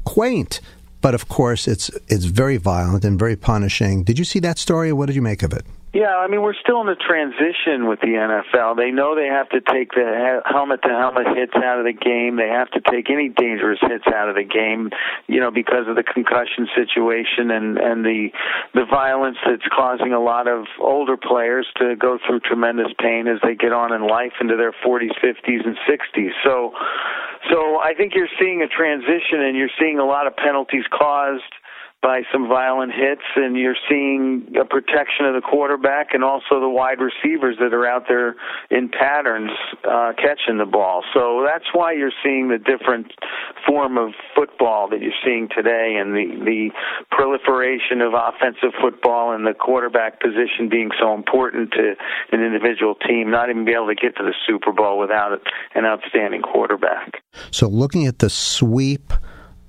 Speaker 1: quaint. But of course, it's it's very violent and very punishing. Did you see that story? What did you make of it?
Speaker 4: Yeah, I mean, we're still in a transition with the NFL. They know they have to take the helmet to helmet hits out of the game. They have to take any dangerous hits out of the game, you know, because of the concussion situation and and the the violence that's causing a lot of older players to go through tremendous pain as they get on in life into their 40s, 50s, and 60s. So, so I think you're seeing a transition, and you're seeing a lot of penalties caused by some violent hits, and you're seeing a protection of the quarterback and also the wide receivers that are out there in patterns uh, catching the ball. So that's why you're seeing the different form of football that you're seeing today, and the the proliferation of offensive football and the quarterback position being so important to an individual team, not even be able to get to the Super Bowl without an outstanding quarterback.
Speaker 1: So looking at the sweep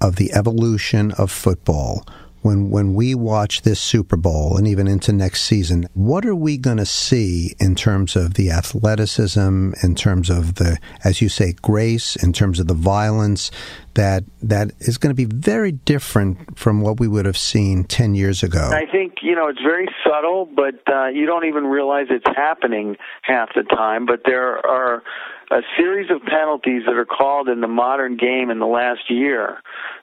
Speaker 1: of the evolution of football. When, when we watch this Super Bowl and even into next season, what are we going to see in terms of the athleticism, in terms of the, as you say, grace, in terms of the violence that that is going to be very different from what we would have seen 10 years ago?
Speaker 4: I think, you know, it's very subtle, but uh, you don't even realize it's happening half the time. But there are a series of penalties that are called in the modern game in the last year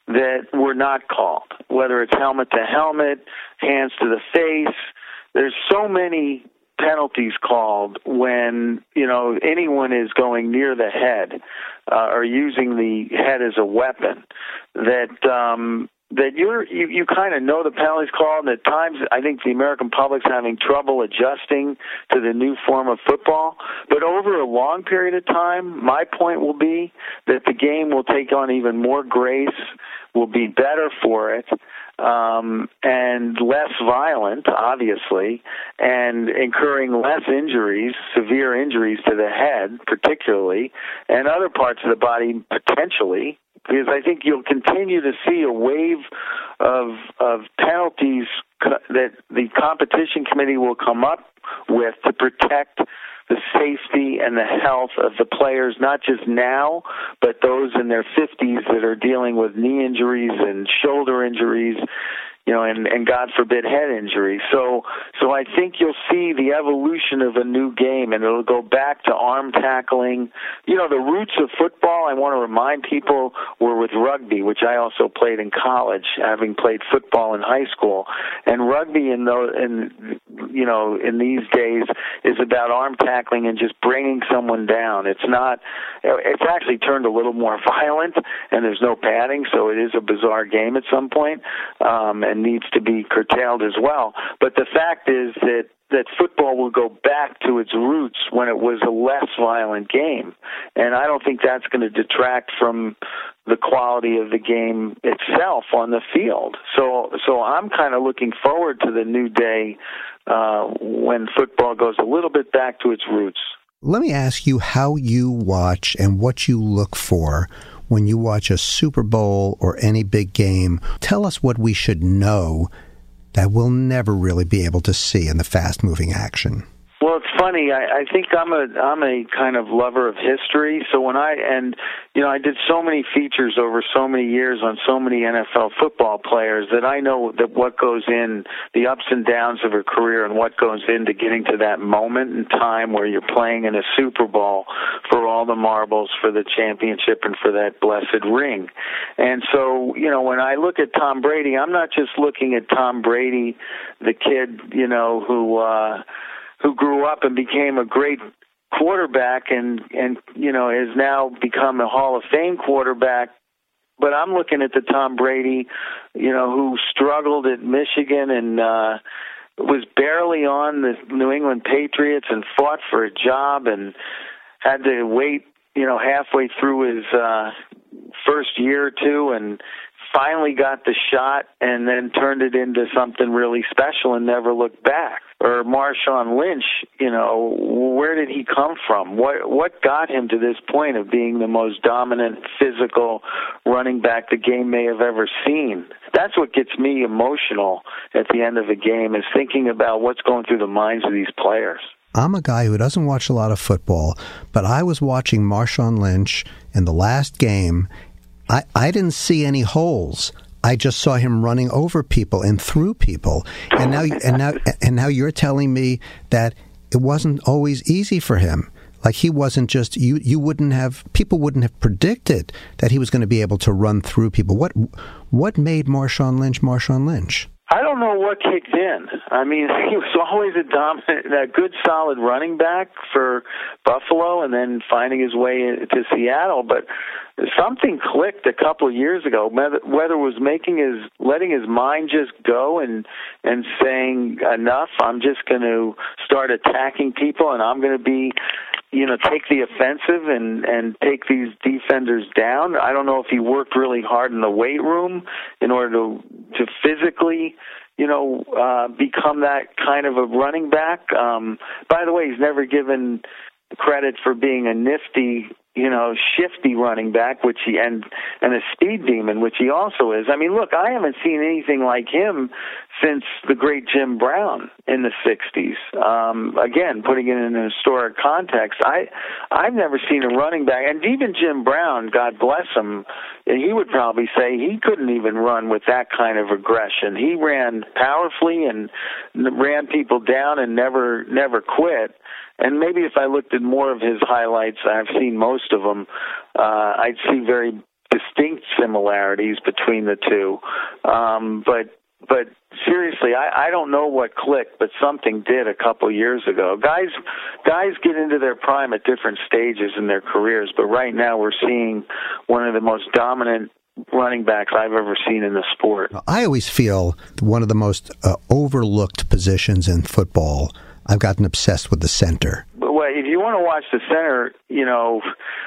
Speaker 4: that were not called, whether it's helmet to helmet, hands to the face. There's so many penalties called when you know anyone is going near the head uh, or using the head as a weapon that um that you're you, you kind of know the penalties called, and at times I think the American public's having trouble adjusting to the new form of football. But over a long period of time, my point will be that the game will take on even more grace, will be better for it, um, and less violent, obviously, and incurring less injuries, severe injuries to the head, particularly, and other parts of the body potentially because I think you'll continue to see a wave of of penalties that the competition committee will come up with to protect the safety and the health of the players, not just now, but those in their 50s that are dealing with knee injuries and shoulder injuries you know, and, and God forbid head injury. So, so I think you'll see the evolution of a new game, and it'll go back to arm tackling. You know, the roots of football. I want to remind people were with rugby, which I also played in college, having played football in high school. And rugby in those, in you know, in these days is about arm tackling and just bringing someone down. It's not. It's actually turned a little more violent, and there's no padding, so it is a bizarre game at some point. Um, and needs to be curtailed as well. But the fact is that that football will go back to its roots when it was a less violent game. And I don't think that's going to detract from the quality of the game itself on the field. So so I'm kind of looking forward to the new day uh, when football goes a little bit back to its roots.
Speaker 1: Let me ask you how you watch and what you look for when you watch a Super Bowl or any big game, tell us what we should know that we'll never really be able to see in the fast moving action.
Speaker 4: Funny. I, I think I'm a I'm a kind of lover of history. So when I and you know I did so many features over so many years on so many NFL football players that I know that what goes in the ups and downs of a career and what goes into getting to that moment in time where you're playing in a Super Bowl for all the marbles for the championship and for that blessed ring. And so you know when I look at Tom Brady, I'm not just looking at Tom Brady, the kid you know who. uh who grew up and became a great quarterback and and you know has now become a Hall of Fame quarterback. But I'm looking at the Tom Brady, you know, who struggled at Michigan and uh was barely on the New England Patriots and fought for a job and had to wait, you know, halfway through his uh first year or two and finally got the shot and then turned it into something really special and never looked back. Or Marshawn Lynch, you know, where did he come from? What what got him to this point of being the most dominant physical running back the game may have ever seen? That's what gets me emotional at the end of a game is thinking about what's going through the minds of these players.
Speaker 1: I'm a guy who doesn't watch a lot of football, but I was watching Marshawn Lynch in the last game, I, I didn't see any holes. I just saw him running over people and through people. And now and now and now you're telling me that it wasn't always easy for him. Like he wasn't just you you wouldn't have people wouldn't have predicted that he was going to be able to run through people. What what made Marshawn Lynch Marshawn Lynch?
Speaker 4: I don't know what kicked in. I mean, he was always a dominant, a good, solid running back for Buffalo, and then finding his way to Seattle. But something clicked a couple of years ago. Whether was making his letting his mind just go and and saying enough. I'm just going to start attacking people, and I'm going to be you know take the offensive and and take these defenders down. I don't know if he worked really hard in the weight room in order to to physically you know uh become that kind of a running back. Um by the way, he's never given credit for being a nifty you know, shifty running back, which he and and a speed demon, which he also is. I mean, look, I haven't seen anything like him since the great Jim Brown in the '60s. Um, again, putting it in an historic context, I I've never seen a running back, and even Jim Brown, God bless him, he would probably say he couldn't even run with that kind of aggression. He ran powerfully and ran people down and never never quit and maybe if I looked at more of his highlights, I've seen most of them. Uh, I'd see very distinct similarities between the two. Um, but but seriously, I, I don't know what clicked, but something did a couple years ago. Guys, guys get into their prime at different stages in their careers, but right now we're seeing one of the most dominant running backs I've ever seen in the sport.
Speaker 1: I always feel one of the most uh, overlooked positions in football I've gotten obsessed with the center.
Speaker 4: Well, if you want to watch the center, you know,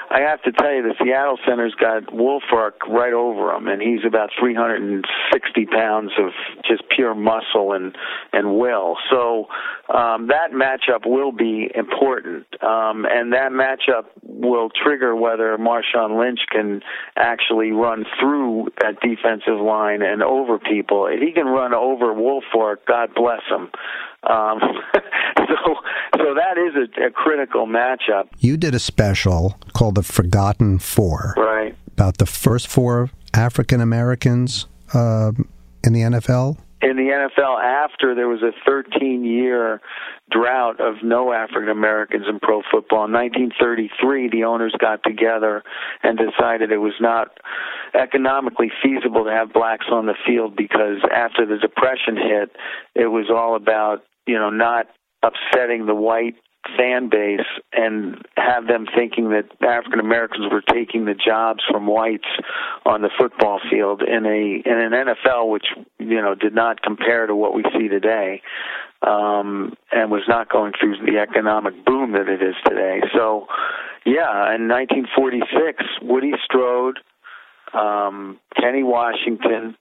Speaker 4: I have to tell you the Seattle center's got Wilfork right over him, and he's about 360 pounds of just pure muscle and and will. So um, that matchup will be important, um, and that matchup will trigger whether Marshawn Lynch can actually run through that defensive line and over people. If he can run over Wilfork, God bless him. Um, so, so that is a, a, critical matchup.
Speaker 1: You did a special called "The Forgotten Four,
Speaker 4: right?
Speaker 1: About the first four African Americans uh, in the NFL.
Speaker 4: In the NFL, after there was a 13-year drought of no African Americans in pro football. In 1933, the owners got together and decided it was not economically feasible to have blacks on the field because after the depression hit, it was all about, you know, not upsetting the white fan base and have them thinking that African Americans were taking the jobs from whites on the football field in a in an NFL which you know did not compare to what we see today um, and was not going through the economic boom that it is today. So, yeah, in 1946, Woody Strode, um, Kenny Washington,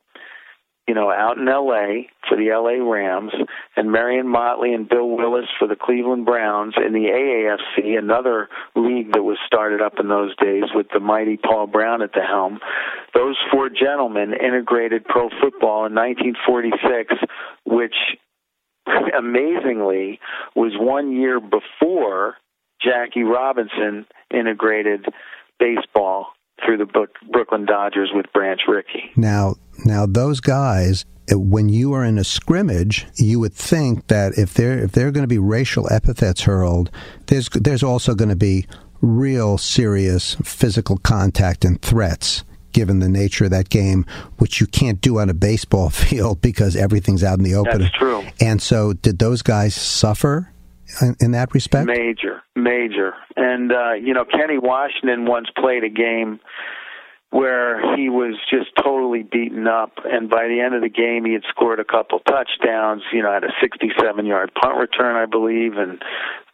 Speaker 4: you know, out in L.A. for the L.A. Rams, and Marion Motley and Bill Willis for the Cleveland Browns in the AAFC, another league that was started up in those days with the mighty Paul Brown at the helm. Those four gentlemen integrated pro football in 1946, which amazingly was one year before Jackie Robinson integrated baseball through the Brooklyn Dodgers with Branch Rickey.
Speaker 1: Now, now those guys eh, when you are in a scrimmage, you would think that if there if there are going to be racial epithets hurled, there's there's also going to be real serious physical contact and threats given the nature of that game, which you can't do on a baseball field because everything's out in the open.
Speaker 4: That's true.
Speaker 1: And so, did those guys suffer in, that respect?
Speaker 4: Major, major. And uh, you know, Kenny Washington once played a game where he was just totally beaten up and by the end of the game he had scored a couple touchdowns you know had a 67 yard punt return i believe and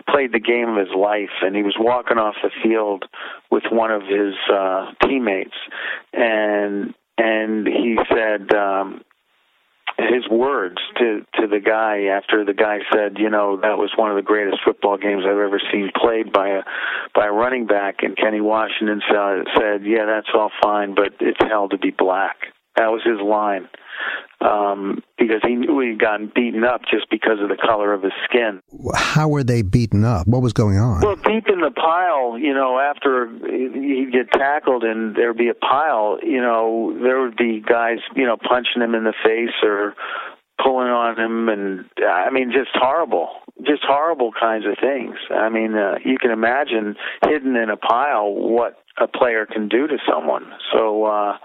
Speaker 4: played the game of his life and he was walking off the field with one of his uh teammates and and he said um his words to to the guy after the guy said, you know, that was one of the greatest football games I've ever seen played by a by a running back. And Kenny Washington said, yeah, that's all fine, but it's hell to be black. That was his line um, because he knew he'd gotten beaten up just because of the color of his skin.
Speaker 1: How were they beaten up? What was going on?
Speaker 4: Well, deep in the pile, you know, after he'd get tackled and there'd be a pile, you know, there would be guys, you know, punching him in the face or pulling on him and I mean just horrible just horrible kinds of things I mean uh, you can imagine hidden in a pile what a player can do to someone so uh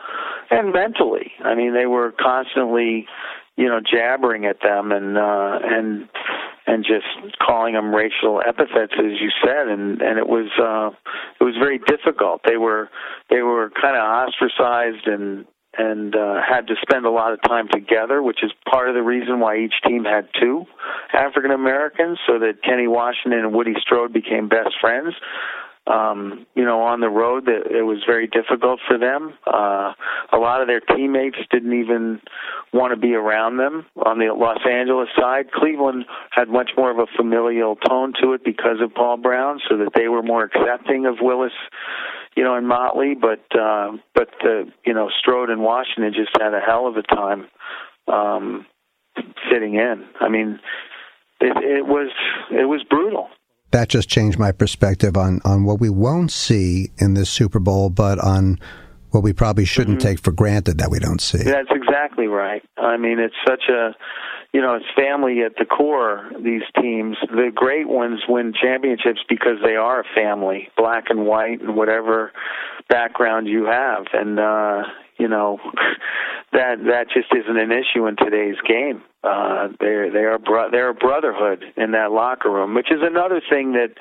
Speaker 4: and mentally. I mean, they were constantly, you know, jabbering at them and uh, and and just calling them racial epithets, as you said, and and it was uh, it was very difficult. They were they were kind of ostracized and and uh, had to spend a lot of time together, which is part of the reason why each team had two African Americans, so that Kenny Washington and Woody Strode became best friends um, you know, on the road that it was very difficult for them. Uh, a lot of their teammates didn't even want to be around them on the Los Angeles side. Cleveland had much more of a familial tone to it because of Paul Brown, so that they were more accepting of Willis, you know, and Motley. But uh, but the you know Strode and Washington just had a hell of a time um, fitting in. I mean, it, it was it was brutal
Speaker 1: that just changed my perspective on, on what we won't see in this Super Bowl, but on what we probably shouldn't mm-hmm. take for granted that we don't see.
Speaker 4: That's exactly right. I mean, it's such a, you know, it's family at the core, these teams. The great ones win championships because they are a family, black and white and whatever background you have. And, uh, you know, that that just isn't an issue in today's game. Uh, they they are bro- they're a brotherhood in that locker room, which is another thing that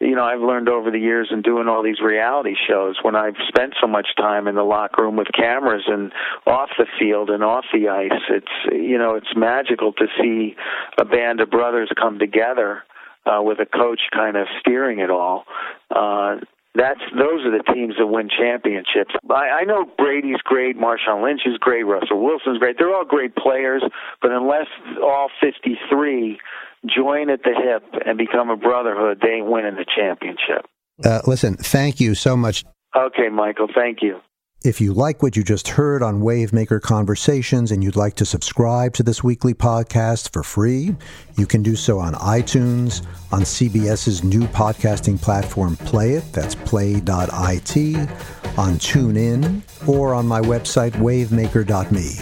Speaker 4: you know I've learned over the years in doing all these reality shows. When I've spent so much time in the locker room with cameras and off the field and off the ice, it's you know it's magical to see a band of brothers come together uh, with a coach kind of steering it all. Uh, that's those are the teams that win championships. I, I know Brady's great, Marshawn Lynch is great, Russell Wilson's great. They're all great players, but unless all 53 join at the hip and become a brotherhood, they ain't winning the championship.
Speaker 1: Uh, listen, thank you so much.
Speaker 4: Okay, Michael, thank you.
Speaker 1: If you like what you just heard on Wavemaker Conversations and you'd like to subscribe to this weekly podcast for free, you can do so on iTunes, on CBS's new podcasting platform Play It, that's play.it, on TuneIn, or on my website wavemaker.me.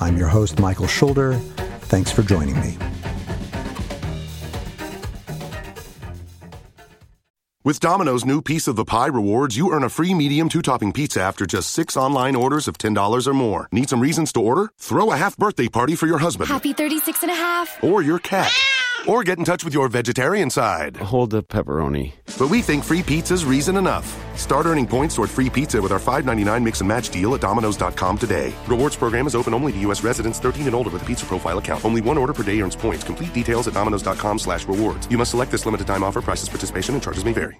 Speaker 1: I'm your host, Michael Schulder. Thanks for joining me.
Speaker 5: With Domino's new Piece of the Pie rewards, you earn a free medium two topping pizza after just six online orders of $10 or more. Need some reasons to order? Throw a half birthday party for your husband.
Speaker 6: Happy 36 and a half.
Speaker 5: Or your cat. Or get in touch with your vegetarian side.
Speaker 11: Hold the pepperoni.
Speaker 5: But we think free pizza's reason enough. Start earning points toward free pizza with our $5.99 mix and match deal at Domino's.com today. Rewards program is open only to U.S. residents 13 and older with a pizza profile account. Only one order per day earns points. Complete details at Domino's.com slash rewards. You must select this limited time offer. Prices, participation, and charges may vary.